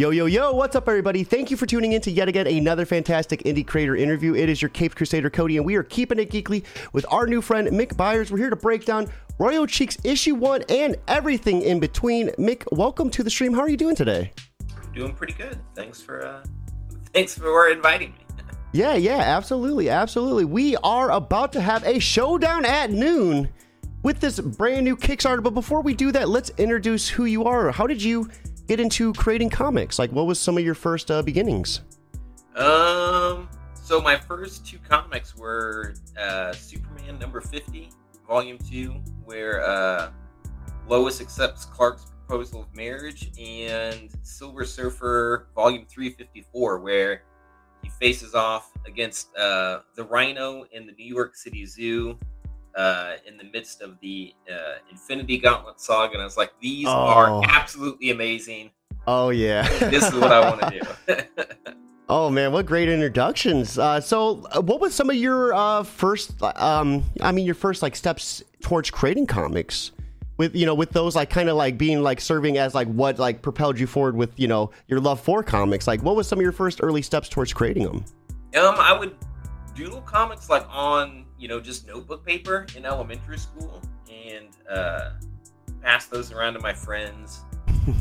Yo, yo, yo, what's up, everybody? Thank you for tuning in to yet again another fantastic indie creator interview. It is your Cape Crusader Cody, and we are keeping it geekly with our new friend Mick Byers. We're here to break down Royo Cheeks issue one and everything in between. Mick, welcome to the stream. How are you doing today? Doing pretty good. Thanks for uh, thanks for inviting me. Yeah, yeah, absolutely, absolutely. We are about to have a showdown at noon with this brand new Kickstarter. But before we do that, let's introduce who you are. How did you get into creating comics? Like, what was some of your first uh, beginnings? Um, so my first two comics were uh, Superman number fifty, volume two, where uh, Lois accepts Clark's proposal of marriage, and Silver Surfer volume three fifty four, where he faces off against uh, the Rhino in the New York City Zoo uh, in the midst of the uh, Infinity Gauntlet saga, and I was like, these Oh. are absolutely amazing. Oh yeah, This is what I want to do. Oh man, what great introductions! Uh, so, uh, what was some of your uh, first? Um, I mean, your first like steps towards creating comics with you know with those like kind of like being like serving as like what like propelled you forward with you know your love for comics. Like, what was some of your first early steps towards creating them? um, I would doodle comics like on you know just notebook paper in elementary school, and uh, pass those around to my friends.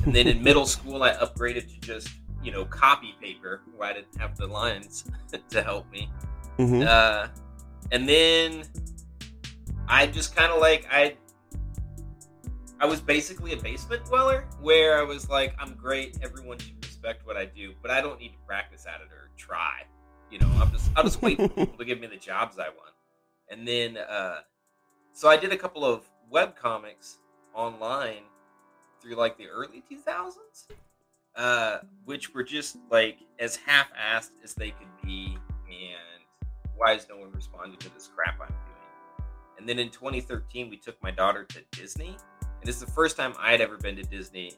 And then in middle school, I upgraded to just you know copy paper, where I didn't have the lines to help me. Mhm. Uh, and then I just kind of like I I was basically a basement dweller where I was like, I'm great, everyone should respect what I do, but I don't need to practice at it or try. You know, I'm just I'll just wait for people to give me the jobs I want. And then uh so I did a couple of web comics online through like the early 2000s uh, which were just like as half-assed as they could be, and why is no one responding to this crap I'm doing? And then in 2013, we took my daughter to Disney, and it's the first time I had ever been to Disney,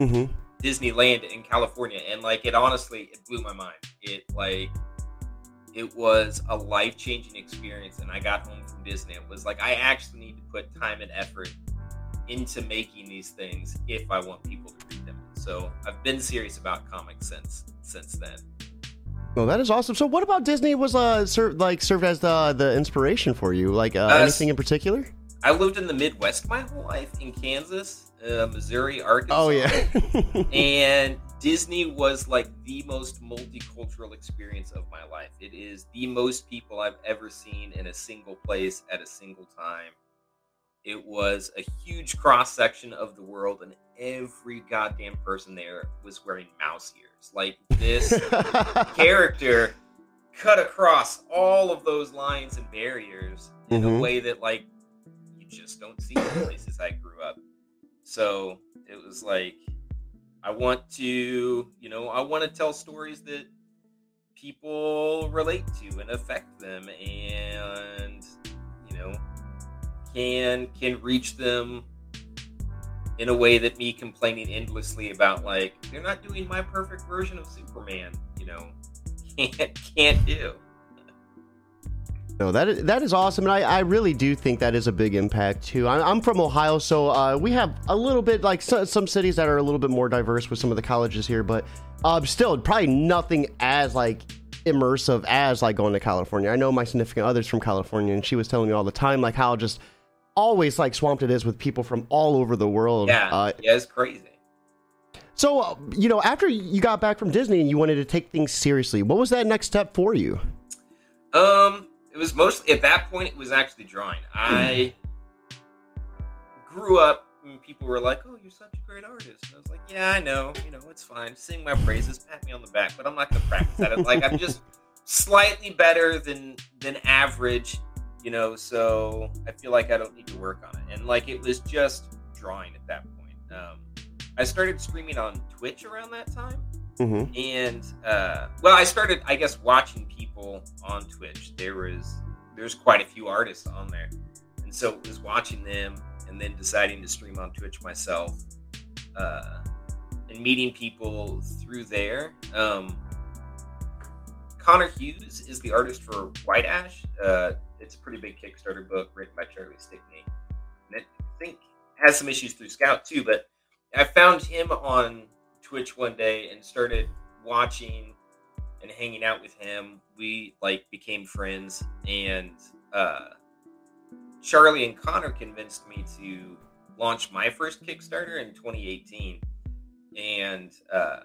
Mhm. Disneyland in California, and like it honestly, it blew my mind. It like it was a life-changing experience, and I got home from Disney. It was like I actually need to put time and effort into making these things if I want people to read them. So I've been serious about comics since since then. Well, that is awesome. So, what about Disney was uh served like served as the the inspiration for you? Like uh, Uh, anything in particular? I lived in the Midwest my whole life in Kansas, uh, Missouri, Arkansas. Oh yeah. and Disney was like the most multicultural experience of my life. It is the most people I've ever seen in a single place at a single time. It was a huge cross section of the world, and every goddamn person there was wearing mouse ears. Like this character cut across all of those lines and barriers in Mhm. a way that like you just don't see in places I grew up. So it was like I want to, you know, I want to tell stories that people relate to and affect them and you know can can reach them in a way that me complaining endlessly about like they're not doing my perfect version of Superman, you know, can't can't do. No, that is, that is awesome, and I, I really do think that is a big impact too. I, I'm from Ohio, so uh, we have a little bit like so, some cities that are a little bit more diverse with some of the colleges here, but um, still probably nothing as like immersive as like going to California. I know my significant other's from California, and she was telling me all the time like how just always like swamped it is with people from all over the world. Yeah, Uh, yeah, it's crazy. so uh, you know, after you got back from Disney and you wanted to take things seriously, what was that next step for you? Um, it was mostly at that point. It was actually drawing. I grew up and people were like, "Oh, you're such a great artist." And I was like, "Yeah, I know. You know, it's fine. Sing my praises, pat me on the back, but I'm not going to practice at it. Like, I'm just slightly better than than average, you know. So I feel like I don't need to work on it. And like, it was just drawing at that point. Um, I started streaming on Twitch around that time hmm and uh, well, I started, I guess, watching people on Twitch. There was there's quite a few artists on there, and so it was watching them and then deciding to stream on Twitch myself, uh, and meeting people through there. Um, Connor Hughes is the artist for White Ash. Uh, it's a pretty big Kickstarter book written by Charlie Stickney, and I think has some issues through Scout too. But I found him on Twitch one day and started watching and hanging out with him. We like became friends, and uh, Charlie and Connor convinced me to launch my first Kickstarter in 2018, and uh,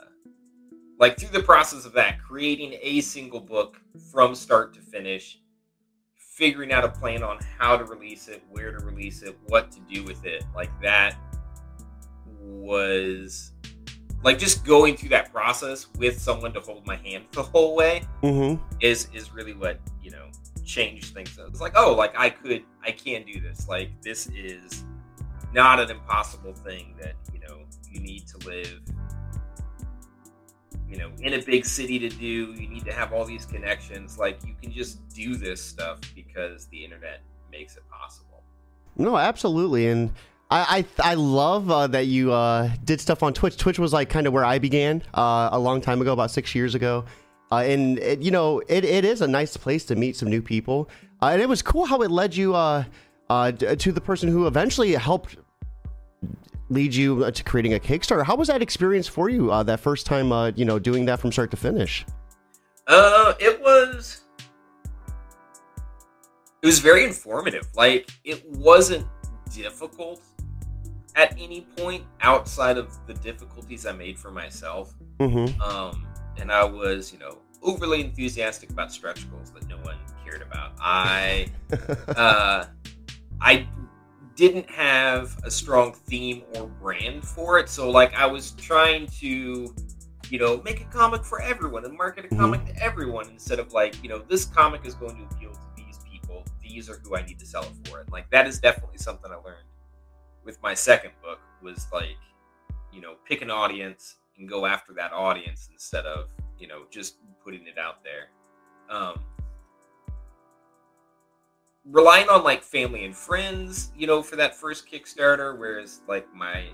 like through the process of that, creating a single book from start to finish, figuring out a plan on how to release it, where to release it, what to do with it, like that was like just going through that process with someone to hold my hand the whole way Mm-hmm. is is really what you know changed things. It's like oh, like I could, I can do this. Like this is not an impossible thing that you know you need to live you know in a big city to do you need to have all these connections like you can just do this stuff because the internet makes it possible No, absolutely, and I I, I love uh, that you uh, did stuff on Twitch. Twitch was like kind of where I began uh, a long time ago, about six years ago, uh, and it, you know it, it is a nice place to meet some new people, uh, and it was cool how it led you uh, to the person who eventually helped lead you to creating a Kickstarter. How was that experience for you? That first time, you know, doing that from start to finish. uh it was it was very informative like it wasn't difficult at any point outside of the difficulties i made for myself Mm-hmm. um, and I was, you know, overly enthusiastic about stretch goals that no one cared about. I uh, I didn't have a strong theme or brand for it, so like I was trying to, you know, make a comic for everyone and market a Mhm. comic to everyone instead of like, you know, this comic is going to appeal to these people. These are who I need to sell it for. And like that is definitely something I learned with my second book was like, you know, pick an audience and go after that audience instead of you know just putting it out there um relying on like family and friends you know for that first kickstarter whereas like my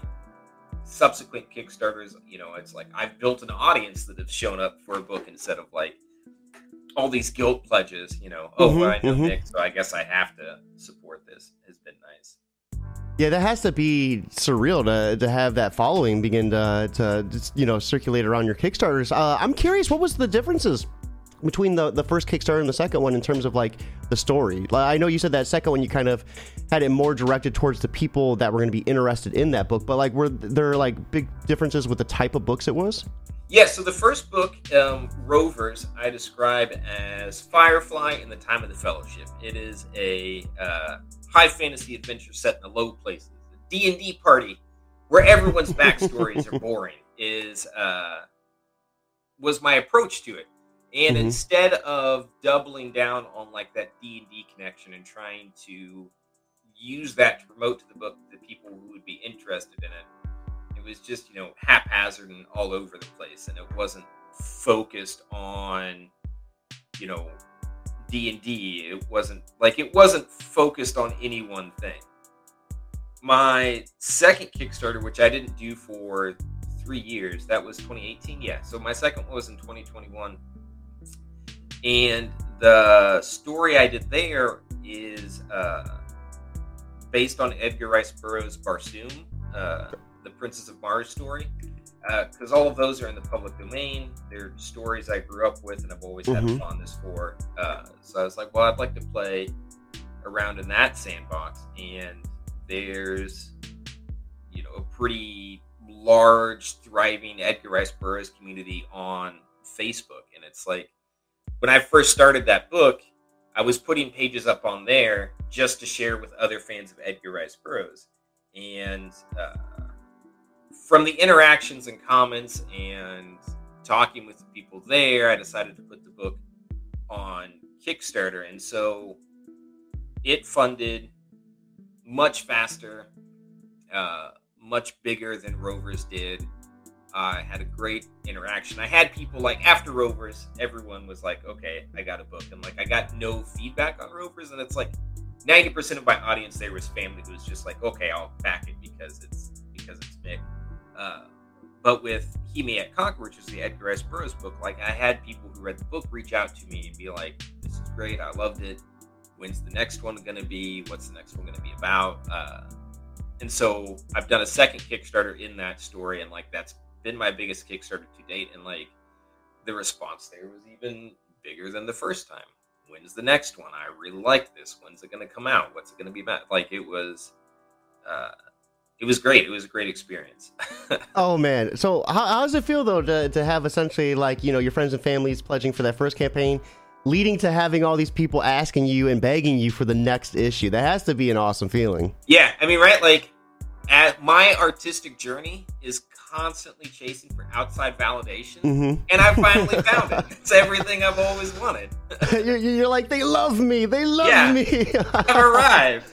subsequent kickstarters you know it's like i've built an audience that have shown up for a book instead of like all these guilt pledges you know oh well, i know Mhm, mhm. mick so i guess i have to support this has been nice Yeah, that has to be surreal to, to have that following begin to, to you know circulate around your Kickstarters. Uh, I'm curious, what was the differences between the, the first Kickstarter and the second one in terms of like the story? Like, I know you said that second one you kind of had it more directed towards the people that were going to be interested in that book, but like were there like big differences with the type of books it was? Yeah, so the first book, um, Rovers, I describe as Firefly in the Time of the Fellowship. It is a uh, high fantasy adventure set in the low places. A D&D party where everyone's backstories are boring is uh, was my approach to it. And Mhm. instead of doubling down on like that D&D connection and trying to use that to promote to the book the people who would be interested in it, it was just you know haphazard and all over the place and it wasn't focused on you know d&d it wasn't like it wasn't focused on any one thing. My second kickstarter which i didn't do for three years that was 2018 yeah so my second one was in 2021 and the story i did there is uh, based on edgar rice burroughs barsoom uh, the Princess of Mars story, because all of those are in the public domain. They're stories I grew up with and I've always had Mhm. a fondness for. Uh, so I was like, well, I'd like to play around in that sandbox. And there's, you know, a pretty large, thriving Edgar Rice Burroughs community on Facebook. And it's like, when I first started that book, I was putting pages up on there just to share with other fans of Edgar Rice Burroughs. And uh, from the interactions and comments and talking with the people there, I decided to put the book on Kickstarter. And so it funded much faster, uh, much bigger than Rovers did. I had a great interaction. I had people like after Rovers, everyone was like, "Okay, I got a book," and like I got no feedback on Rovers, and it's like ninety percent of my audience there was family who was just like, "Okay, I'll back it because it's because it's Mick." Uh, but with He Yet Conquer, which is the Edgar Rice Burroughs book, like I had people who read the book reach out to me and be like, "This is great. I loved it. When's the next one going to be? What's the next one going to be about?" Uh, and so I've done a second Kickstarter in that story, and like that's been my biggest Kickstarter to date, and like the response there was even bigger than the first time. When's the next one? I really like this. When's it going to come out? What's it going to be about? Like it was, uh, it was great. It was a great experience. oh man! So how, how does it feel though to to have essentially like you know your friends and families pledging for that first campaign, leading to having all these people asking you and begging you for the next issue? That has to be an awesome feeling. Yeah, I mean, right? Like, at my artistic journey is constantly chasing for outside validation, Mhm. and I finally found it. It's everything I've always wanted. you're, you're like they love me, they love Yeah. me. I've arrived.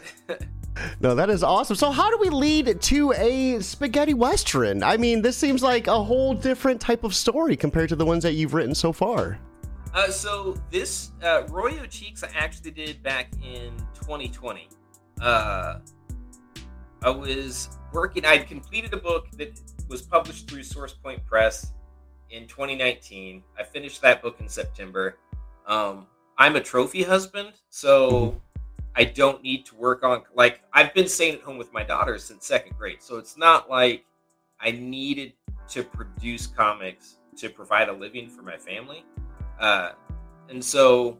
No, that is awesome. So how do we lead to a spaghetti western? I mean, this seems like a whole different type of story compared to the ones that you've written so far. Uh, so this uh, Royo Cheeks I actually did back in 2020. Uh, I was working. I'd completed a book that was published through SourcePoint Press in 2019. I finished that book in September. Um, I'm a trophy husband, so I don't need to work on like I've been staying at home with my daughter since second grade. So it's not like I needed to produce comics to provide a living for my family. Uh, and so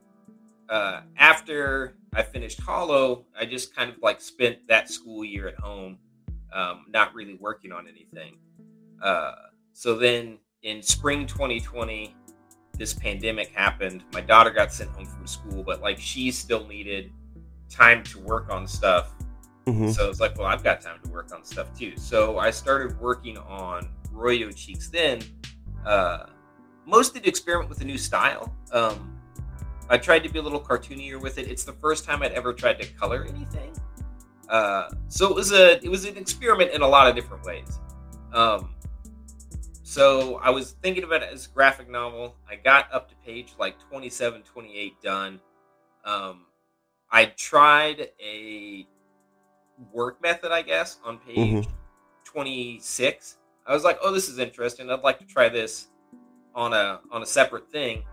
uh, after I finished Hollow, I just kind of like spent that school year at home, um, not really working on anything. Uh, so then in spring 2020, this pandemic happened. My daughter got sent home from school, but like she still needed time to work on stuff. Mhm. So it's like, well, I've got time to work on stuff too. So I started working on Royo Cheeks then, uh, mostly to experiment with a new style. Um, I tried to be a little cartoonier with it. It's the first time I'd ever tried to color anything. Uh, so it was a it was an experiment in a lot of different ways. Um, so I was thinking about it as a graphic novel. I got up to page like 27, 28 done. Um, I tried a work method, I guess, on page 26. I was like, "Oh, this is interesting. I'd like to try this on a on a separate thing."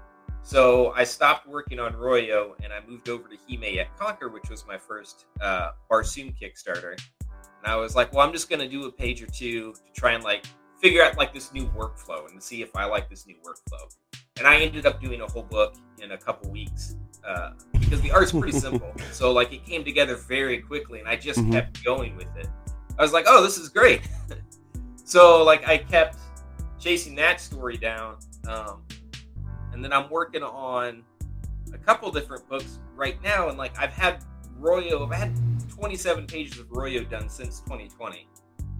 So I stopped working on Royo and I moved over to Hime Yet Conquer, which was my first uh, Barsoom Kickstarter. And I was like, "Well, I'm just going to do a page or two to try and like figure out like this new workflow and see if I like this new workflow." And I ended up doing a whole book in a couple weeks uh, because the art's pretty simple. So like it came together very quickly, and I just Mhm. kept going with it. I was like, "Oh, this is great." so like I kept chasing that story down, um, and then I'm working on a couple different books right now, and like I've had Royo, I've had 27 pages of Royo done since 2020.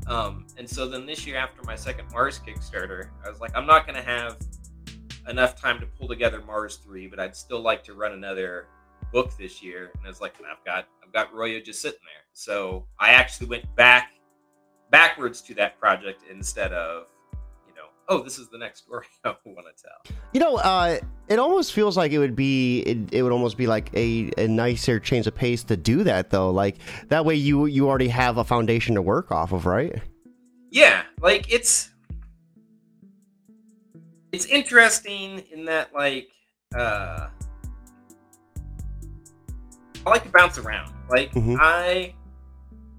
Um, and so then this year, after my second Mars Kickstarter, I was like, I'm not going to have enough time to pull together Mars 3, but I'd still like to run another book this year. And I was like, I've got I've got Royo just sitting there. So I actually went back backwards to that project instead of, you know, oh, this is the next story I want to tell. You know, uh, it almost feels like it would be it, it would almost be like a, a nicer change of pace to do that though. Like that way you you already have a foundation to work off of, right? Yeah, like it's it's interesting in that like uh I like to bounce around. Like Mhm. I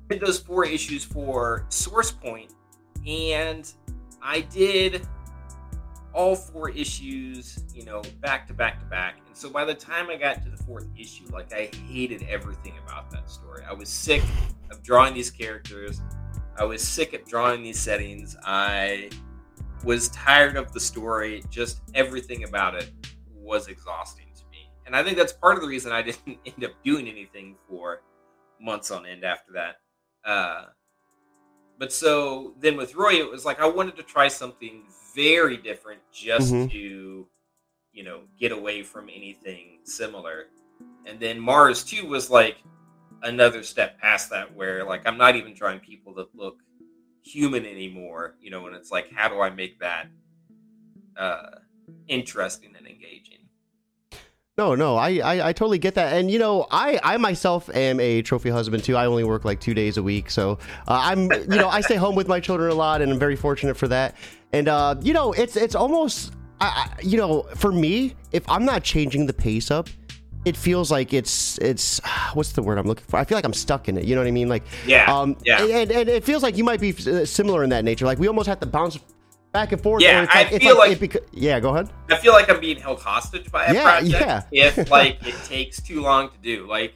did those four issues for Source Point and I did all four issues, you know, back to back to back. And so by the time I got to the fourth issue, like I hated everything about that story. I was sick of drawing these characters. I was sick of drawing these settings. I was tired of the story. Just everything about it was exhausting to me. And I think that's part of the reason I didn't end up doing anything for months on end after that. Uh, but so then with Roy, it was like I wanted to try something very different just Mhm. to, you know, get away from anything similar. And then Mars 2 was like another step past that where like I'm not even drawing people that look human anymore, you know, and it's like how do I make that uh interesting and engaging? No, no, I, I I totally get that, and you know, I I myself am a trophy husband too. I only work like two days a week, so uh, I'm you know I stay home with my children a lot, and I'm very fortunate for that. And uh, you know, it's it's almost I, I you know for me, if I'm not changing the pace up, it feels like it's it's what's the word I'm looking for? I feel like I'm stuck in it. You know what I mean? Like Yeah. um, yeah. and, and it feels like you might be uh, similar in that nature. Like we almost have to bounce back and forth. Yeah, I like, feel like, like- beca- yeah. Go ahead. I feel like I'm being held hostage by a Yeah, project yeah. if like it takes too long to do. Like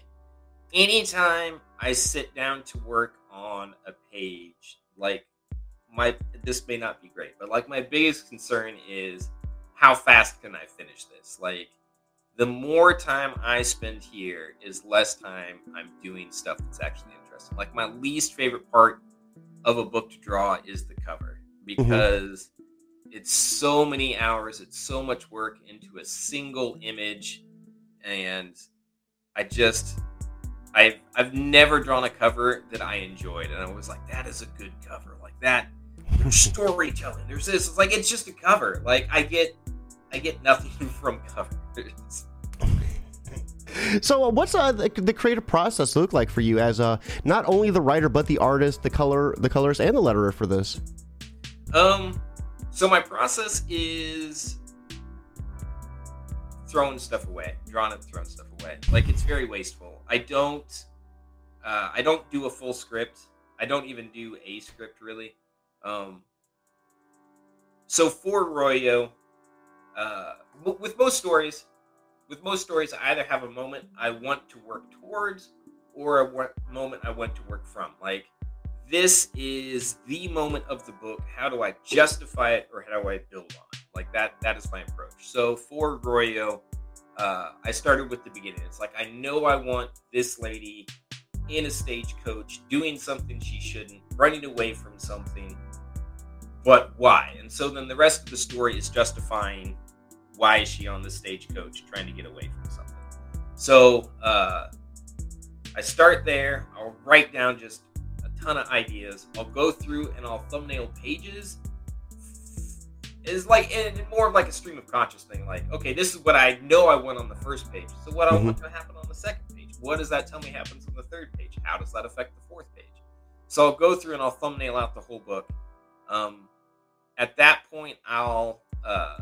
anytime I sit down to work on a page, like my this may not be great, but like my biggest concern is how fast can I finish this? Like the more time I spend here is less time I'm doing stuff that's actually interesting. Like my least favorite part of a book to draw is the cover mm-hmm. because it's so many hours, it's so much work into a single image and I just I've I've never drawn a cover that I enjoyed and I was like that is a good cover. Like that there's storytelling. There's this. It's like it's just a cover. Like I get I get nothing from covers. So, uh, what's uh, the, the creative process look like for you as uh, not only the writer but the artist, the color, the colors, and the letterer for this? Um, so my process is throwing stuff away, drawing and throwing stuff away. Like it's very wasteful. I don't, uh, I don't do a full script. I don't even do a script really. Um, so for Royo, uh, with most stories, with most stories, I either have a moment I want to work towards or a moment I want to work from. Like this is the moment of the book. How do I justify it or how do I build on it? Like that that is my approach. So for Royo, uh, I started with the beginning. It's like I know I want this lady in a stagecoach doing something she shouldn't, running away from something, but why? And so then the rest of the story is justifying why is she on the stagecoach trying to get away from something. So uh, I start there. I'll write down just a ton of ideas. I'll go through and I'll thumbnail pages. It's like and more of like a stream of conscious thing. Like, okay, this is what I know I want on the first page. So what I Mhm. want to happen on the second page? What does that tell me happens on the third page? How does that affect the fourth page? So I'll go through and I'll thumbnail out the whole book. Um, at that point, I'll uh,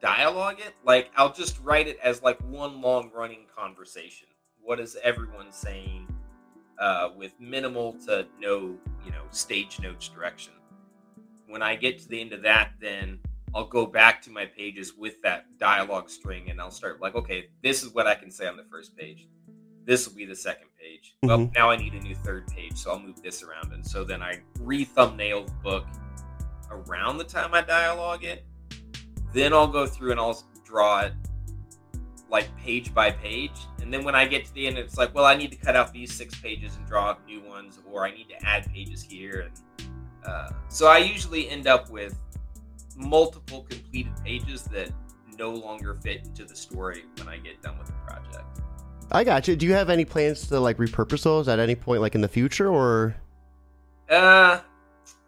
dialogue it. Like I'll just write it as like one long running conversation. What is everyone saying? Uh, with minimal to no, you know, stage notes direction. When I get to the end of that, then I'll go back to my pages with that dialogue string, and I'll start like, okay, this is what I can say on the first page. This will be the second page. Well, now I need a new third page, so I'll move this around, and so then I re-thumbnail the book around the time I dialogue it. Then I'll go through and I'll draw it like page by page. And then when I get to the end, it's like, well, I need to cut out these six pages and draw new ones, or I need to add pages here. And uh, so I usually end up with multiple completed pages that no longer fit into the story when I get done with the project. I got you. Do you have any plans to like repurpose those at any point, like in the future, or? Uh,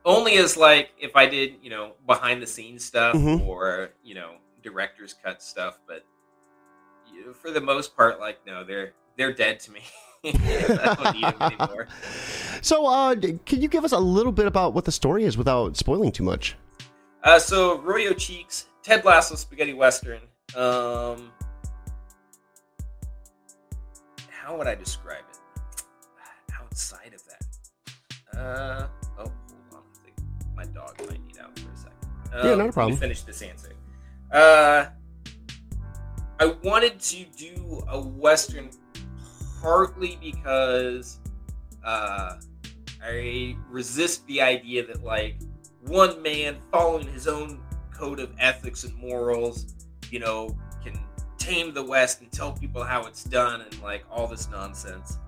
only as like if I did, you know, behind the scenes stuff Mhm. or you know, director's cut stuff. But you know, for the most part, like no, they're they're dead to me. I don't need them anymore. So, uh, can you give us a little bit about what the story is without spoiling too much? Uh, so Royo Cheeks, Ted Lasso Spaghetti Western. Um, how would I describe it? Outside of that, uh, Uh, Yeah, not a let me problem. Finish this answer. Uh, I wanted to do a western partly because uh, I resist the idea that like one man following his own code of ethics and morals, you know, can tame the West and tell people how it's done and like all this nonsense.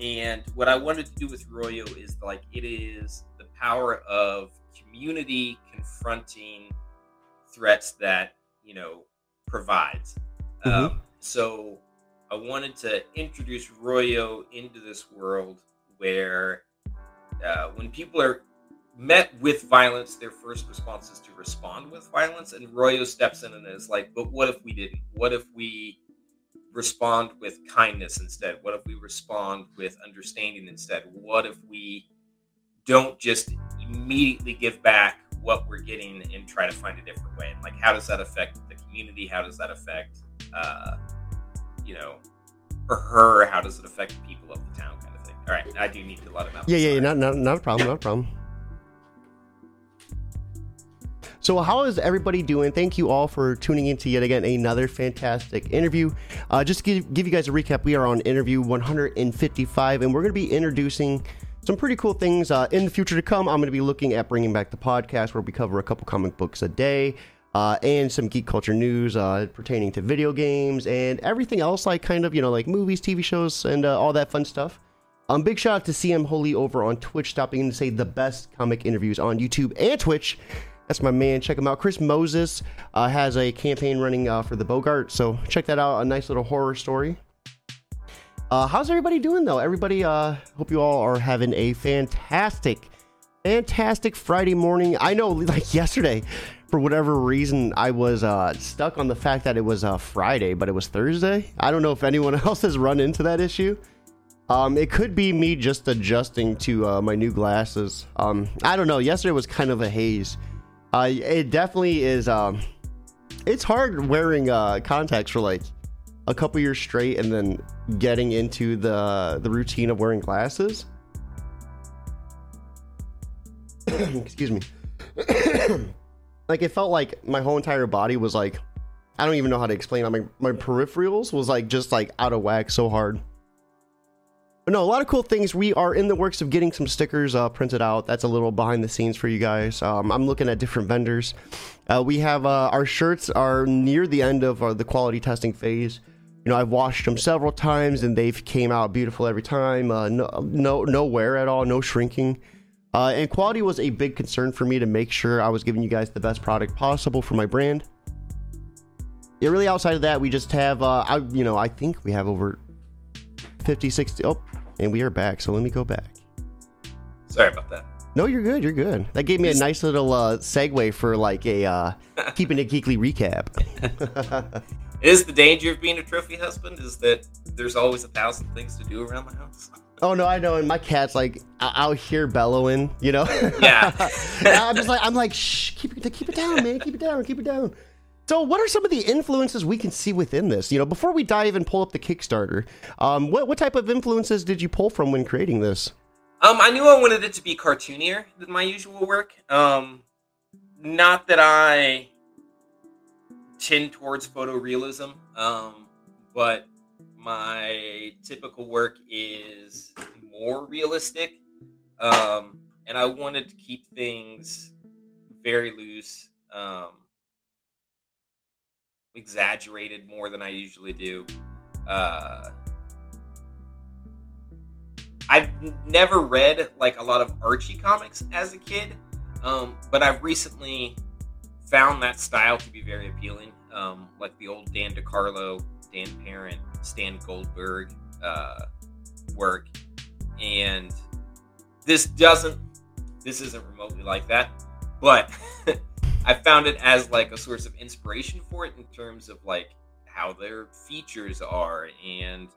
And what I wanted to do with Royo is like it is the power of community confronting threats that you know provides. Um, so I wanted to introduce Royo into this world where uh, when people are met with violence, their first response is to respond with violence. And Royo steps in and is like, but what if we didn't? What if we respond with kindness instead? What if we respond with understanding instead? What if we don't just immediately give back what we're getting and try to find a different way? And like, how does that affect the community? How does that affect, uh, you know, for her? How does it affect the people of the town? Kind of thing. All right, I do need to let him out. Yeah, yeah, yeah not, not, not a problem, not a problem. So, how is everybody doing? Thank you all for tuning in to yet again another fantastic interview. Uh, just to give, give you guys a recap, we are on interview 155, and we're going to be introducing some pretty cool things uh, in the future to come. I'm going to be looking at bringing back the podcast where we cover a couple comic books a day. Uh, and some geek culture news uh, pertaining to video games and everything else, like kind of, you know, like movies, TV shows, and uh, all that fun stuff. Um, big shout out to CM Holy over on Twitch, stopping in to say the best comic interviews on YouTube and Twitch. That's my man. Check him out. Chris Moses uh, has a campaign running uh, for the Bogart, so check that out. A nice little horror story. Uh, how's everybody doing though? Everybody, uh, hope you all are having a fantastic, fantastic Friday morning. I know, like yesterday, for whatever reason, I was uh, stuck on the fact that it was uh, Friday, but it was Thursday. I don't know if anyone else has run into that issue. Um, it could be me just adjusting to uh, my new glasses. Um, I don't know. Yesterday was kind of a haze. Uh, it definitely is. Um, it's hard wearing uh, contacts for like a couple years straight, and then getting into the the routine of wearing glasses. Excuse me. like it felt like my whole entire body was like I don't even know how to explain it. My my peripherals was like just like out of whack so hard. But no, a lot of cool things. We are in the works of getting some stickers uh, printed out. That's a little behind the scenes for you guys. Um, I'm looking at different vendors. Uh, we have uh, our shirts are near the end of uh, the quality testing phase. You know, I've washed them several times and they've came out beautiful every time. Uh, no, no, no wear at all, no shrinking. Uh, and quality was a big concern for me to make sure I was giving you guys the best product possible for my brand. Yeah, really outside of that, we just have, uh, I, you know, I think we have over 50, 60. Oh, and we are back. So let me go back. Sorry about that. No, you're good. You're good. That gave me a nice little uh, segue for like a uh, keeping it geekly recap. is the danger of being a trophy husband is that there's always a thousand things to do around the house. Oh no, I know. And my cat's like out here bellowing, you know. Yeah. I'm just like I'm like shh, keep it keep it down, man. Keep it down. Keep it down. So, what are some of the influences we can see within this? You know, before we dive and pull up the Kickstarter, um, what what type of influences did you pull from when creating this? Um, I knew I wanted it to be cartoonier than my usual work. Um, not that I tend towards photorealism, um, but my typical work is more realistic. Um, and I wanted to keep things very loose, um, exaggerated more than I usually do. Uh, I've never read like a lot of Archie comics as a kid, um, but I've recently found that style to be very appealing. Um, like the old Dan DeCarlo, Dan Parent, Stan Goldberg uh, work, and this doesn't. This isn't remotely like that, but I found it as like a source of inspiration for it in terms of like how their features are and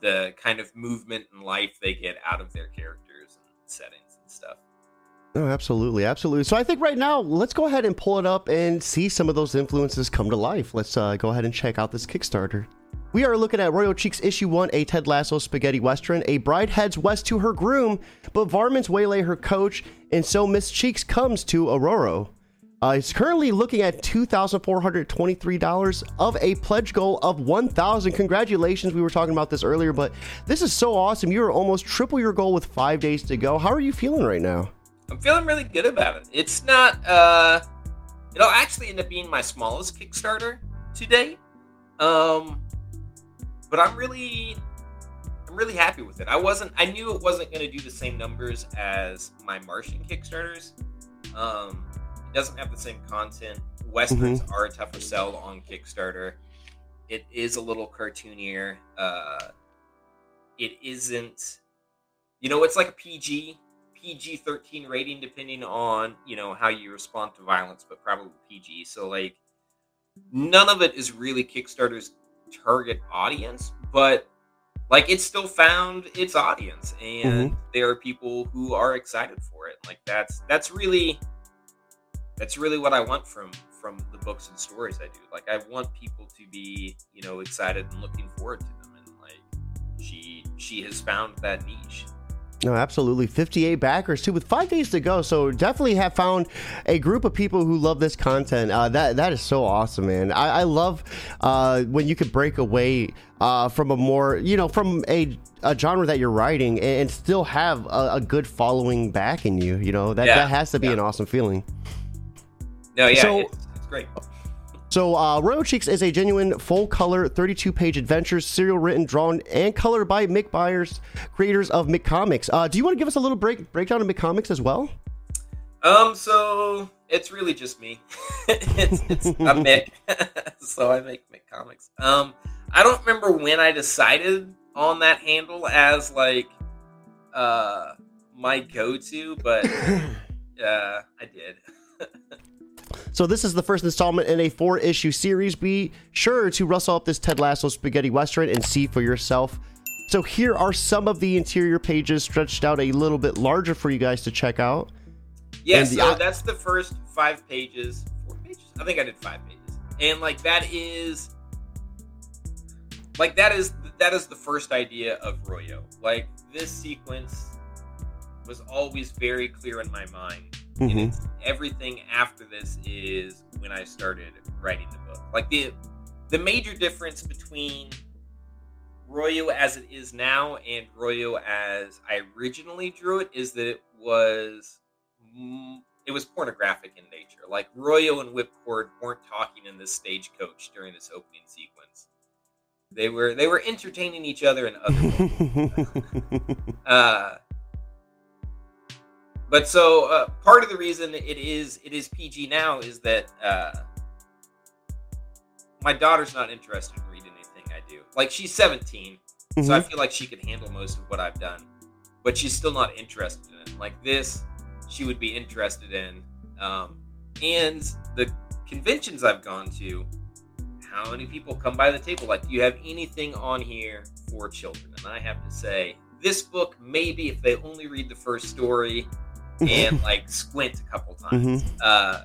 the kind of movement and life they get out of their characters and settings and stuff. Oh, absolutely, absolutely. So I think right now, let's go ahead and pull it up and see some of those influences come to life. Let's uh, go ahead and check out this Kickstarter. We are looking at Royo Cheeks Issue 1, a Ted Lasso spaghetti western. A bride heads west to her groom, but varmints waylay her coach, and so Miss Cheeks comes to Aurora. Uh, it's currently looking at $2,423 of a pledge goal of 1000 Congratulations. We were talking about this earlier, but this is so awesome. You're almost triple your goal with five days to go. How are you feeling right now? I'm feeling really good about it. It's not, uh, it'll actually end up being my smallest Kickstarter to date. Um, but I'm really, I'm really happy with it. I wasn't, I knew it wasn't going to do the same numbers as my Martian Kickstarters. Um, it doesn't have the same content. Westerns mm-hmm. are a tougher sell on Kickstarter. It is a little cartoonier. Uh, it isn't, you know, it's like a PG, PG 13 rating, depending on, you know, how you respond to violence, but probably PG. So, like, none of it is really Kickstarter's target audience, but like it's still found its audience and mm-hmm. there are people who are excited for it like that's that's really that's really what I want from from the books and stories I do. Like I want people to be, you know, excited and looking forward to them and like she she has found that niche. No, absolutely. 58 backers too, with five days to go. So definitely have found a group of people who love this content. Uh, that that is so awesome, man. I, I love uh, when you could break away uh, from a more, you know, from a, a genre that you're writing and still have a, a good following back in you. You know, that Yeah, that has to be yeah. an awesome feeling. No, yeah, So- it's, it's great. So, uh, Royo Cheeks is a genuine full color, 32 page adventure, serial written, drawn, and colored by Mick Byers, creators of Mick Comics. Uh, do you want to give us a little break breakdown of Mick Comics as well? Um, so it's really just me. it's it's I'm Mick, so I make Mick comics. Um, I don't remember when I decided on that handle as like uh my go-to, but uh, I did. So this is the first installment in a four-issue series. Be sure to rustle up this Ted Lasso spaghetti western and see for yourself. So here are some of the interior pages stretched out a little bit larger for you guys to check out. Yeah, And the- uh, that's the first five pages. Four pages? I think I did five pages. And like that is like that is that is the first idea of Royo. Like this sequence was always very clear in my mind. And Mhm. it's everything after this is when I started writing the book. Like the the major difference between Royo as it is now and Royo as I originally drew it is that it was it was pornographic in nature. Like Royo and Whipcord weren't talking in this stagecoach during this opening sequence. They were they were entertaining each other in other ways. Uh, but so uh, part of the reason it is it is PG now is that uh, my daughter's not interested in reading anything I do. Like she's 17, so I Mhm. feel like she could handle most of what I've done, but she's still not interested in it. Like this, she would be interested in. Um, and the conventions I've gone to, how many people come by the table? Like, do you have anything on here for children? And I have to say, this book, maybe if they only read the first story and like squint a couple times, Mhm. uh,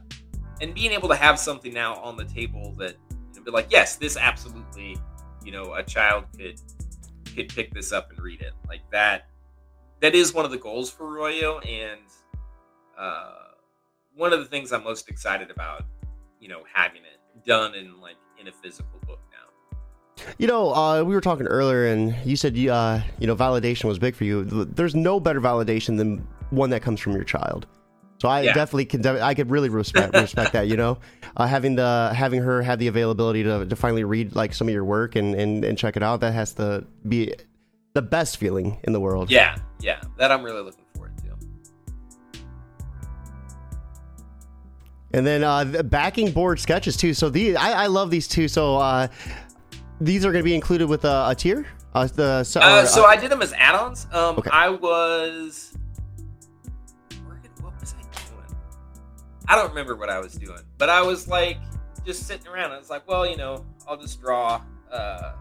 and being able to have something now on the table that you know, be like, yes, this absolutely, you know, a child could could pick this up and read it like that. That is one of the goals for Royo, and uh, one of the things I'm most excited about, you know, having it done in like in a physical book now. You know, uh, we were talking earlier, and you said you, uh, you know validation was big for you. There's no better validation than one that comes from your child. So I Yeah. definitely can. I could really respect respect that. You know, uh, having the having her have the availability to, to finally read like some of your work and, and and check it out. That has to be the best feeling in the world. Yeah, yeah, that I'm really looking forward to. And then uh, the backing board sketches too. So the I, I love these two. So uh, these are going to be included with a, a tier. Uh, the so, Uh, or, so I did them as add-ons. Um, Okay. I was. I don't remember what I was doing, but I was like just sitting around. I was like, well, you know, I'll just draw uh,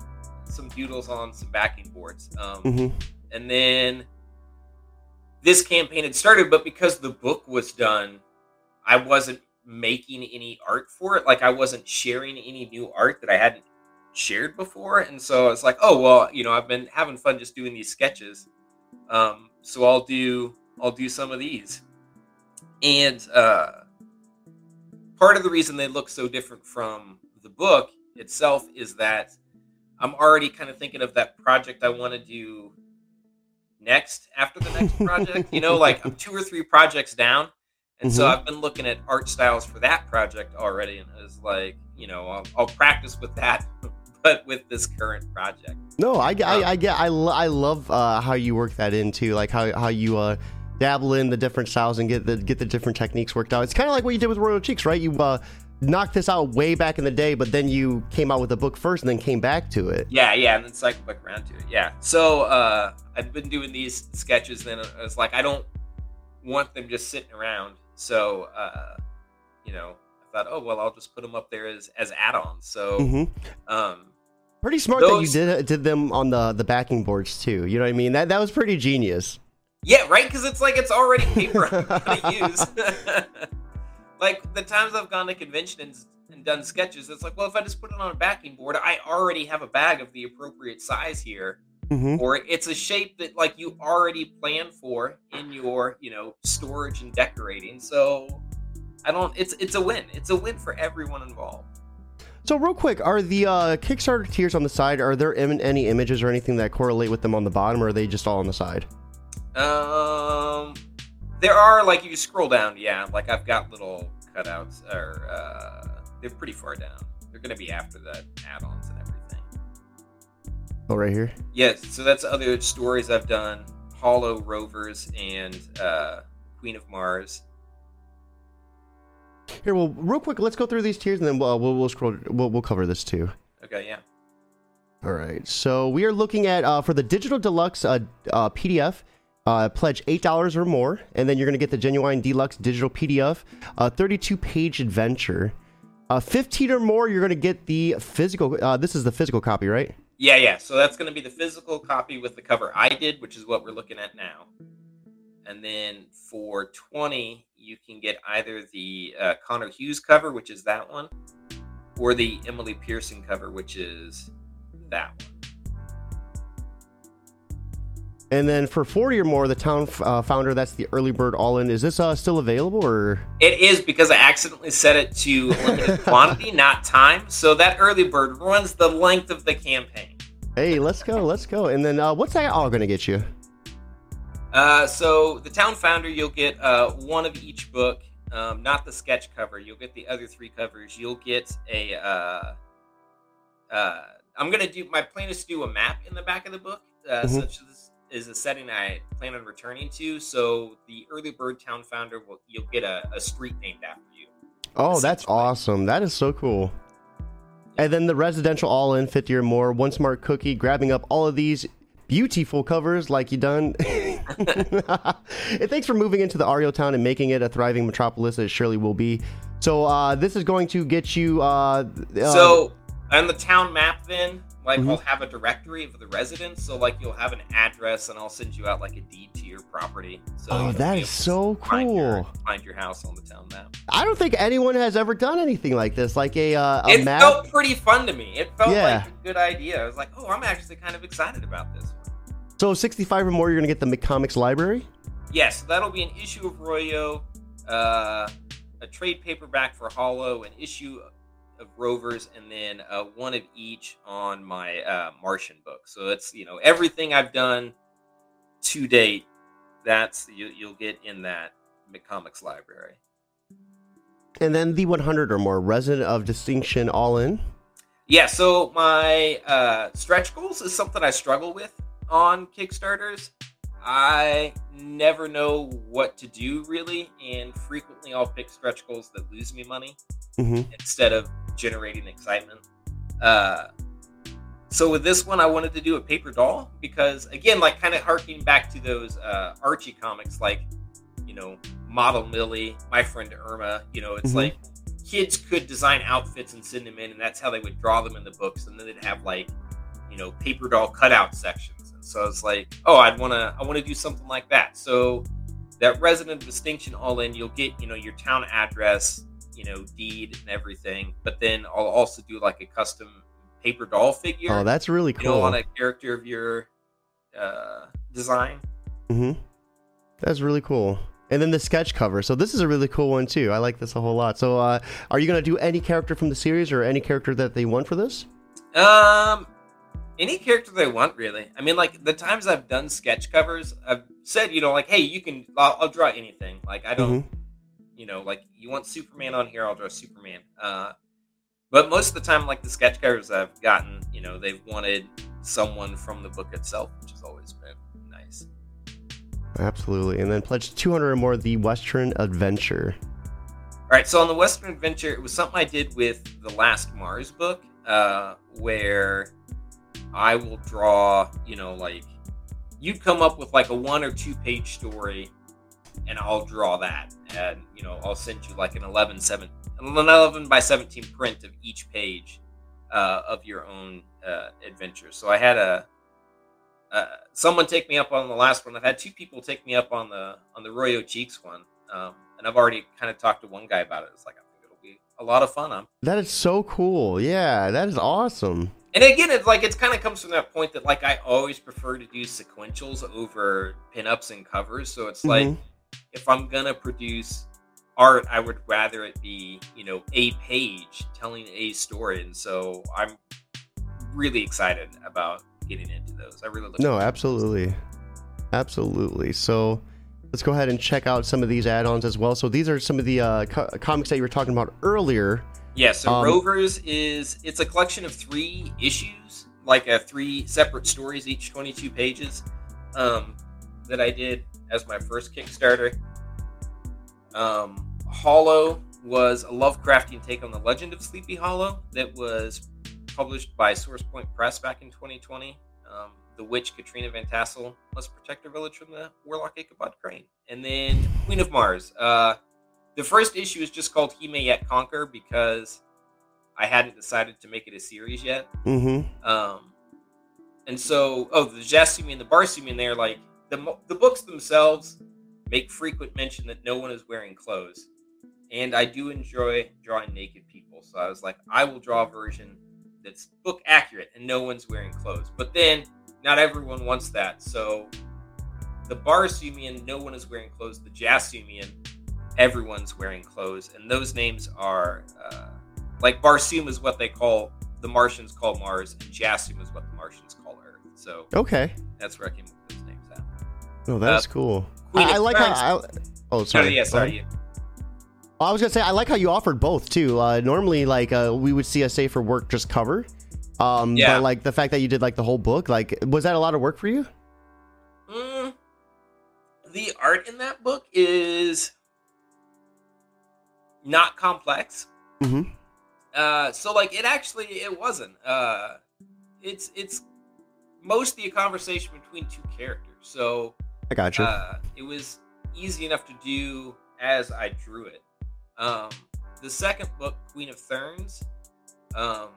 some doodles on some backing boards. Um, Mhm. and then this campaign had started, but because the book was done, I wasn't making any art for it. Like I wasn't sharing any new art that I hadn't shared before, and so I was like, oh well, you know, I've been having fun just doing these sketches, um, so I'll do I'll do some of these, and uh, part of the reason they look so different from the book itself is that I'm already kind of thinking of that project I want to do next after the next project. you know, like I'm two or three projects down. And so Mhm. I've been looking at art styles for that project already. And it's like, you know, I'll, I'll practice with that, but with this current project. No, I, get- Um, I, I get, I, I love uh, how you work that into, like how, how you uh, dabble in the different styles and get the get the different techniques worked out. It's kind of like what you did with Royo Cheeks, right? You uh, knocked this out way back in the day, but then you came out with a book first and then came back to it. Yeah, yeah, and then cycle back around to it. Yeah. So uh, I've been doing these sketches, and I was like, I don't want them just sitting around. So, uh, you know, I thought, oh well, I'll just put them up there as as add-ons. So, hmm um, Pretty smart that you did did them on the the backing boards too. You know what I mean? That that was pretty genius. Yeah, right. Because it's like it's already paper I'm gonna use. like the times I've gone to conventions and done sketches, it's like, well, if I just put it on a backing board, I already have a bag of the appropriate size here. Mhm. or it's a shape that like you already planned for in your you know storage and decorating. So I don't. It's it's a win. It's a win for everyone involved. So real quick, are the uh, Kickstarter tiers on the side? Are there any images or anything that correlate with them on the bottom, or are they just all on the side? Um, there are like if you scroll down, yeah, like I've got little cutouts, or uh, they're pretty far down. They're gonna be after the add-ons and everything. Oh, right here. Yes, so that's other stories I've done: Hollow Rovers and uh, Queen of Mars. Here, well, real quick, let's go through these tiers, and then we'll we'll, we'll scroll. We'll, we'll cover this too. Okay, yeah. All right. So we are looking at uh, for the digital deluxe uh, uh, PDF. Uh, pledge eight dollars or more, and then you're gonna get the genuine deluxe digital PDF, a 32 page adventure. Uh, 15 or more, you're gonna get the physical. Uh, this is the physical copy, right? Yeah, yeah. So that's going to be the physical copy with the cover I did, which is what we're looking at now. And then for 20, you can get either the uh, Connor Hughes cover, which is that one, or the Emily Pearson cover, which is that one. And then for 40 or more, the town uh, founder, that's the early bird all in. Is this uh, still available or? It is because I accidentally set it to limited quantity, not time. So that early bird runs the length of the campaign. Hey, let's go, let's go. And then uh, what's that all gonna get you? Uh, so the town founder, you'll get uh, one of each book, um, not the sketch cover. You'll get the other three covers. You'll get a. Uh, uh, I'm gonna do. My plan is to do a map in the back of the book, uh, Mhm. such as is a setting I plan on returning to. So the early bird town founder will. You'll get a, a street named after you. Oh, that's awesome. That is so cool. And then the residential all in 50 or more, one smart cookie, grabbing up all of these beautiful covers like you done. and thanks for moving into the Ario town and making it a thriving metropolis it surely will be. So uh, this is going to get you. Uh, uh, so on the town map, then like Mhm. I'll have a directory of the residents. So like you'll have an address, and I'll send you out like a deed to your property. So Oh, that is so Find your, cool. find your house on the town map. I don't think anyone has ever done anything like this, like a, uh, a it map. felt pretty fun to me. It felt Yeah. like a good idea. I was like, oh, I'm actually kind of excited about this. So 65 or more, you're going to get the McComics library. Yes, so that'll be an issue of Royo, uh, a trade paperback for Hollow, an issue of Rovers, and then uh, one of each on my uh, Martian book. So it's you know everything I've done to date. That's you, you'll get in that McComics library. And then the 100 or more, resident of distinction all in. Yeah, so my uh, stretch goals is something I struggle with on Kickstarters. I never know what to do really, and frequently I'll pick stretch goals that lose me money hmm instead of generating excitement. Uh, so with this one, I wanted to do a paper doll because, again, like kind of harking back to those uh, Archie comics, like you know, Model Millie, My Friend Irma. You know, it's Mhm. like kids could design outfits and send them in, and that's how they would draw them in the books, and then they'd have like you know paper doll cutout sections. And so it's like, oh, I'd want to, I want to do something like that. So that resident distinction all in, you'll get you know your town address, you know, deed and everything. But then I'll also do like a custom paper doll figure, Oh, that's really cool. you know, on a character of your uh, design. hmm That's really cool. And then the sketch cover. So this is a really cool one too. I like this a whole lot. So, uh, are you gonna do any character from the series or any character that they want for this? Um, any character they want, really. I mean, like the times I've done sketch covers, I've said, you know, like, hey, you can, I'll, I'll draw anything. Like, I don't, Mhm. You know, like you want Superman on here, I'll draw Superman. Uh, but most of the time, like the sketch covers I've gotten, you know, they've wanted someone from the book itself, which has always been nice. Absolutely. And then pledge 200 or more. The Western Adventure. All right, so on the Western Adventure, it was something I did with the last Mars book, uh, where I will draw, you know, like you'd come up with like a one or two page story, and I'll draw that, and you know, I'll send you like an 11, 7, an 11 by 17 print of each page uh, of your own uh, adventure. So I had a uh, someone take me up on the last one. I've had two people take me up on the on the Royo Cheeks one, um, and I've already kind of talked to one guy about it. It's like I think it'll be a lot of fun. I'm That is so cool. Yeah, that is awesome. and again, it's like it's kind of comes from that point that like I always prefer to do sequentials over pinups and covers. So it's like Mhm. If I'm gonna produce art, I would rather it be you know a page telling a story, and so I'm really excited about getting into those. I really look. No, absolutely. Absolutely. So let's go ahead and check out some of these add-ons as well. So these are some of the uh, co- comics that you were talking about earlier. Yeah, so Um, Rovers is it's a collection of three issues, like uh, three separate stories, each 22 pages, um, that I did as my first Kickstarter. Um, Hollow was a Lovecraftian take on the Legend of Sleepy Hollow that was published by SourcePoint Press back in 2020. Um, the witch Katrina Van Tassel must protect her village from the warlock Ichabod Crane. And then Queen of Mars. Uh, the first issue is just called He May Yet Conquer because I hadn't decided to make it a series yet. Mm-hmm. Um, and so, oh, the Jasoomi and the Barsoomi, they're like the the books themselves make frequent mention that no one is wearing clothes, and I do enjoy drawing naked people. So I was like, I will draw a version that's book accurate and no one's wearing clothes. But then, not everyone wants that. So the Barsoomian, no one is wearing clothes. The Jasoomian, everyone's wearing clothes, and those names are uh, like Barsoom is what they call the Martians call Mars, and Jasoom is what the Martians call Earth. So Okay. that's where I came up with those names at. Oh, that's Uh, cool. I, I like Thorns- how. I, oh, Sorry, sorry. yeah, sorry. ahead. I was gonna say I like how you offered both too. Uh, normally, like uh, we would see a safer work just cover. Um, Yeah. But like the fact that you did like the whole book, like was that a lot of work for you? Mm, the art in that book is not complex. Mm-hmm. Uh, so like it actually it wasn't. Uh, it's it's mostly a conversation between two characters. So I got you. uh, it was easy enough to do as I drew it. Um, the second book, Queen of Thorns, um,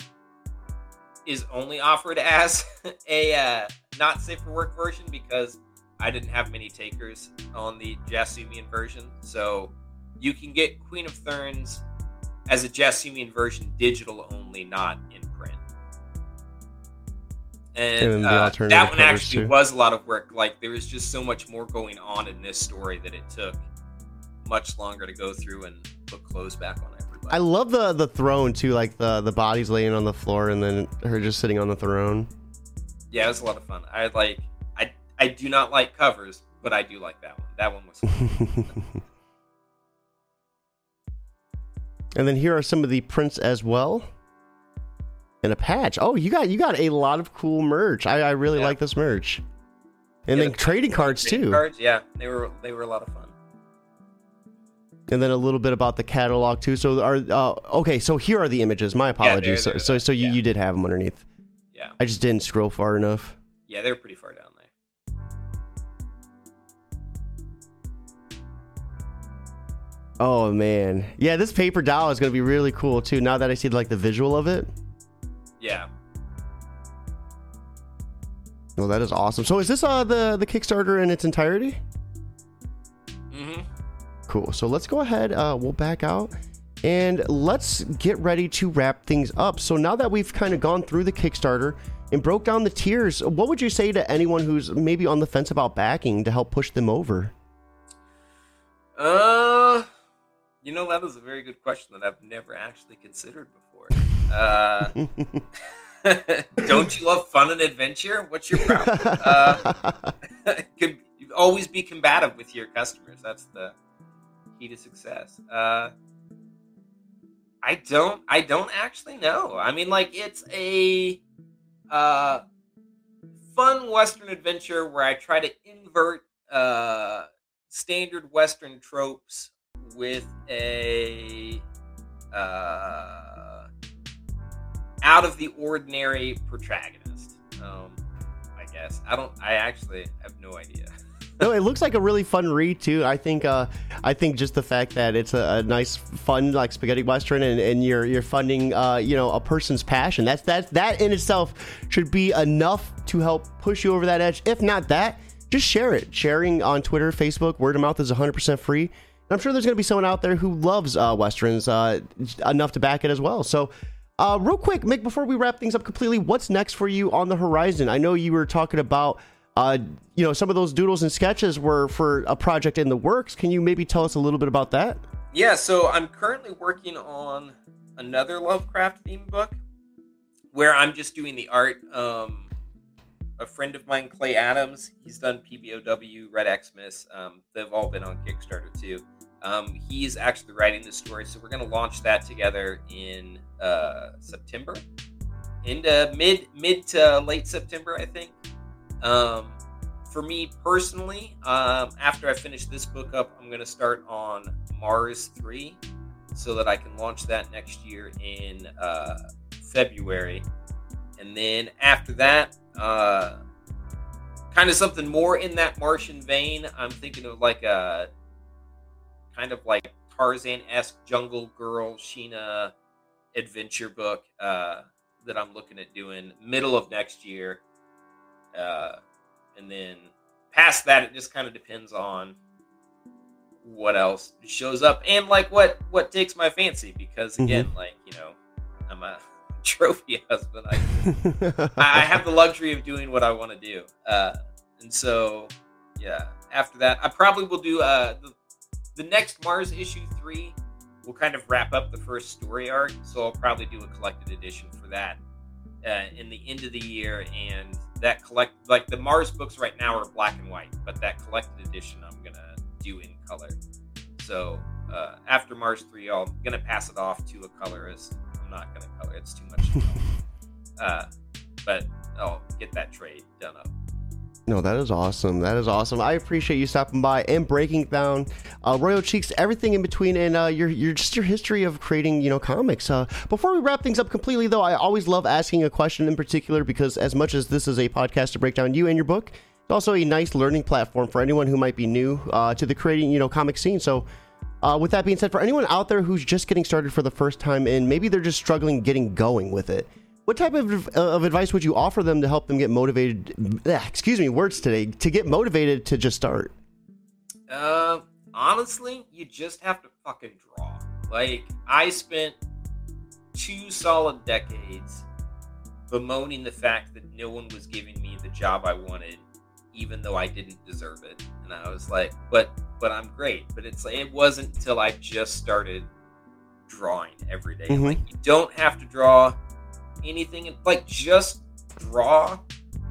is only offered as a uh, not safe for work version because I didn't have many takers on the Jasoomian version. So you can get Queen of Thorns as a Jasoomian version, digital only, not in. And, And uh, that one actually too. was a lot of work. Like there was just so much more going on in this story that it took much longer to go through and put clothes back on everybody. I love the the throne too, like the the bodies laying on the floor and then her just sitting on the throne. yeah, it was a lot of fun. I like. I I do not like covers, but I do like that one. That one was. Fun. and then here are some of the prints as well. And a patch. Oh, you got you got a lot of cool merch. I, I really Yeah. like this merch. And Yeah, then the- trading cards Trading too. Cards, yeah, they were they were a lot of fun. and then a little bit about the catalog too. So are uh, okay. So here are the images. My they're- apologies. they're so so, so you, yeah. you did have them underneath. Yeah, I just didn't scroll far enough. yeah, they're pretty far down there. Oh man, yeah. This paper doll is gonna be really cool too. Now that I see like the visual of it. Well, that is awesome. So is this uh the the Kickstarter in its entirety? Mm-hmm. Cool. So let's go ahead. Uh, we'll back out and let's get ready to wrap things up. So now that we've kind of gone through the Kickstarter and broke down the tiers, what would you say to anyone who's maybe on the fence about backing to help push them over? Uh, you know that is a very good question that I've never actually considered before. Uh, don't you love fun and adventure? What's your problem? Uh, always be combative with your customers. That's the key to success. Uh, I don't. I don't actually know. I mean, like it's a uh, fun Western adventure where I try to invert uh, standard Western tropes with a uh, out of the ordinary protagonist. Um, I guess I don't. I actually have no idea. no, it looks like a really fun read too. I think uh, I think just the fact that it's a, a nice, fun like spaghetti western, and, and you're you're funding uh, you know a person's passion. That's that that in itself should be enough to help push you over that edge. If not that, just share it. Sharing on Twitter, Facebook, word of mouth is 100% free. I'm sure there's going to be someone out there who loves uh, westerns uh, enough to back it as well. So. Uh, real quick, Mick, before we wrap things up completely, what's next for you on the horizon? I know you were talking about, uh, you know, some of those doodles and sketches were for a project in the works. Can you maybe tell us a little bit about that? Yeah, so I'm currently working on another Lovecraft theme book where I'm just doing the art. Um, a friend of mine, Clay Adams, he's done PBOW, Red Xmas. Um, they've all been on Kickstarter too. Um, he's actually writing the story, so we're going to launch that together in uh, September, into mid mid to late September, I think. Um, for me personally, um, after I finish this book up, I'm going to start on Mars three, so that I can launch that next year in uh, February, and then after that. Uh, kind of something more in that Martian vein. I'm thinking of like a kind of like Tarzan esque Jungle Girl Sheena adventure book uh, that I'm looking at doing middle of next year. Uh, and then past that, it just kind of depends on what else shows up and like what what takes my fancy because mm-hmm. again mm-hmm. like you know i'm a trophy husband i i have the luxury of doing what i want to do uh and so yeah after that i probably will do uh the, the next Mars issue three will kind of wrap up the first story arc, so I'll probably do a collected edition for that uh, in the end of the year. And that collect like the Mars books right now are black and white, but that collected edition I'm gonna do in color. So uh, after Mars three, I'm gonna pass it off to a colorist. I'm not gonna color; it's too much. uh, but I'll get that trade done up. No, that is awesome. That is awesome. I appreciate you stopping by and breaking down uh, Royo Cheeks, everything in between, and uh, your your just your history of creating, you know, comics. Uh, before we wrap things up completely, though, I always love asking a question in particular because as much as this is a podcast to break down you and your book, it's also a nice learning platform for anyone who might be new uh, to the creating, you know, comic scene. So. Uh, with that being said, for anyone out there who's just getting started for the first time and maybe they're just struggling getting going with it, what type of, of advice would you offer them to help them get motivated? Excuse me, words today to get motivated to just start. Uh, honestly, you just have to fucking draw. Like I spent two solid decades bemoaning the fact that no one was giving me the job I wanted, even though I didn't deserve it. And I was like, but but I'm great. But it's like it wasn't until I just started drawing every day. Mm-hmm. Like you don't have to draw anything. Like just draw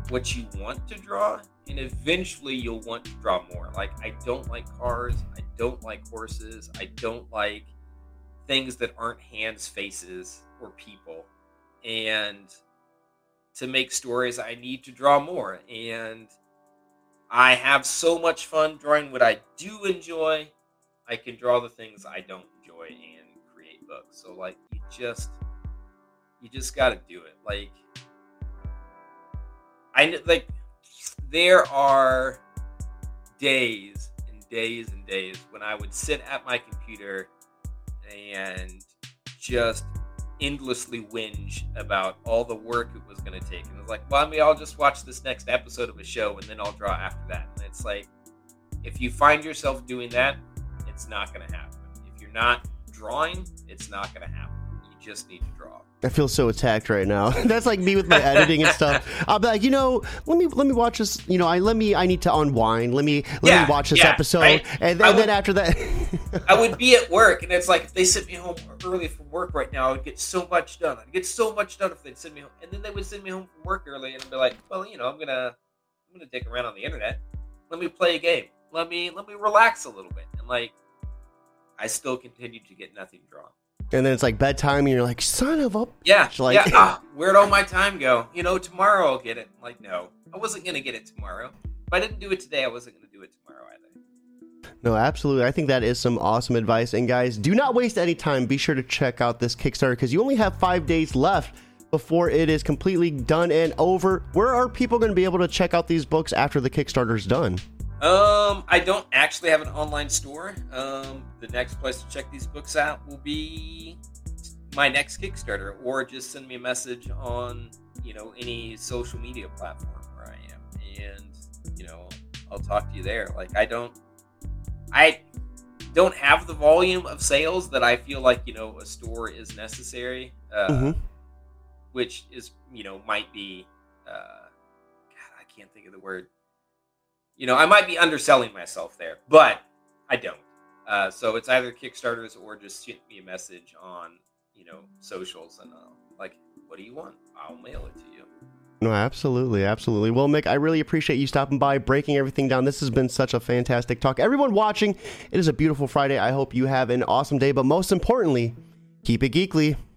what you want to draw, and eventually you'll want to draw more. Like I don't like cars. I don't like horses. I don't like things that aren't hands, faces, or people. And to make stories, I need to draw more. And I have so much fun drawing what I do enjoy. I can draw the things I don't enjoy and create books. So like you just you just got to do it. Like I like there are days and days and days when I would sit at my computer and just endlessly whinge about all the work it was going to take. And I was like, well, I mean, I'll just watch this next episode of a show and then I'll draw after that. And it's like, if you find yourself doing that, it's not going to happen. If you're not drawing, it's not going to happen. You just need to draw. I feel so attacked right now. That's like me with my editing and stuff. I'll be like, you know, let me let me watch this. You know, I let me. I need to unwind. Let me let yeah, me watch this yeah, episode, right? and, then, would, then after that, I would be at work, and it's like if they sent me home early from work right now, I would get so much done. I'd get so much done if they'd send me home, and then they would send me home from work early, and I'd be like, well, you know, I'm gonna I'm gonna dig around on the internet. Let me play a game. Let me let me relax a little bit, and like, I still continue to get nothing drawn and then it's like bedtime, and you're like, son of a yeah, like, yeah. Ah, where'd all my time go? You know, tomorrow I'll get it. Like, no, I wasn't gonna get it tomorrow. If I didn't do it today, I wasn't gonna do it tomorrow either. No, absolutely. I think that is some awesome advice. And guys, do not waste any time. Be sure to check out this Kickstarter because you only have five days left before it is completely done and over. Where are people going to be able to check out these books after the Kickstarter's done? Um, I don't actually have an online store. Um, the next place to check these books out will be my next Kickstarter, or just send me a message on you know any social media platform where I am, and you know I'll talk to you there. Like I don't, I don't have the volume of sales that I feel like you know a store is necessary. Uh, mm-hmm. which is you know might be, uh, God, I can't think of the word. You know, I might be underselling myself there, but I don't. Uh, so it's either Kickstarters or just shoot me a message on you know socials and uh, like, what do you want? I'll mail it to you. No, absolutely, absolutely. Well, Mick, I really appreciate you stopping by, breaking everything down. This has been such a fantastic talk. Everyone watching, it is a beautiful Friday. I hope you have an awesome day, but most importantly, keep it geekly.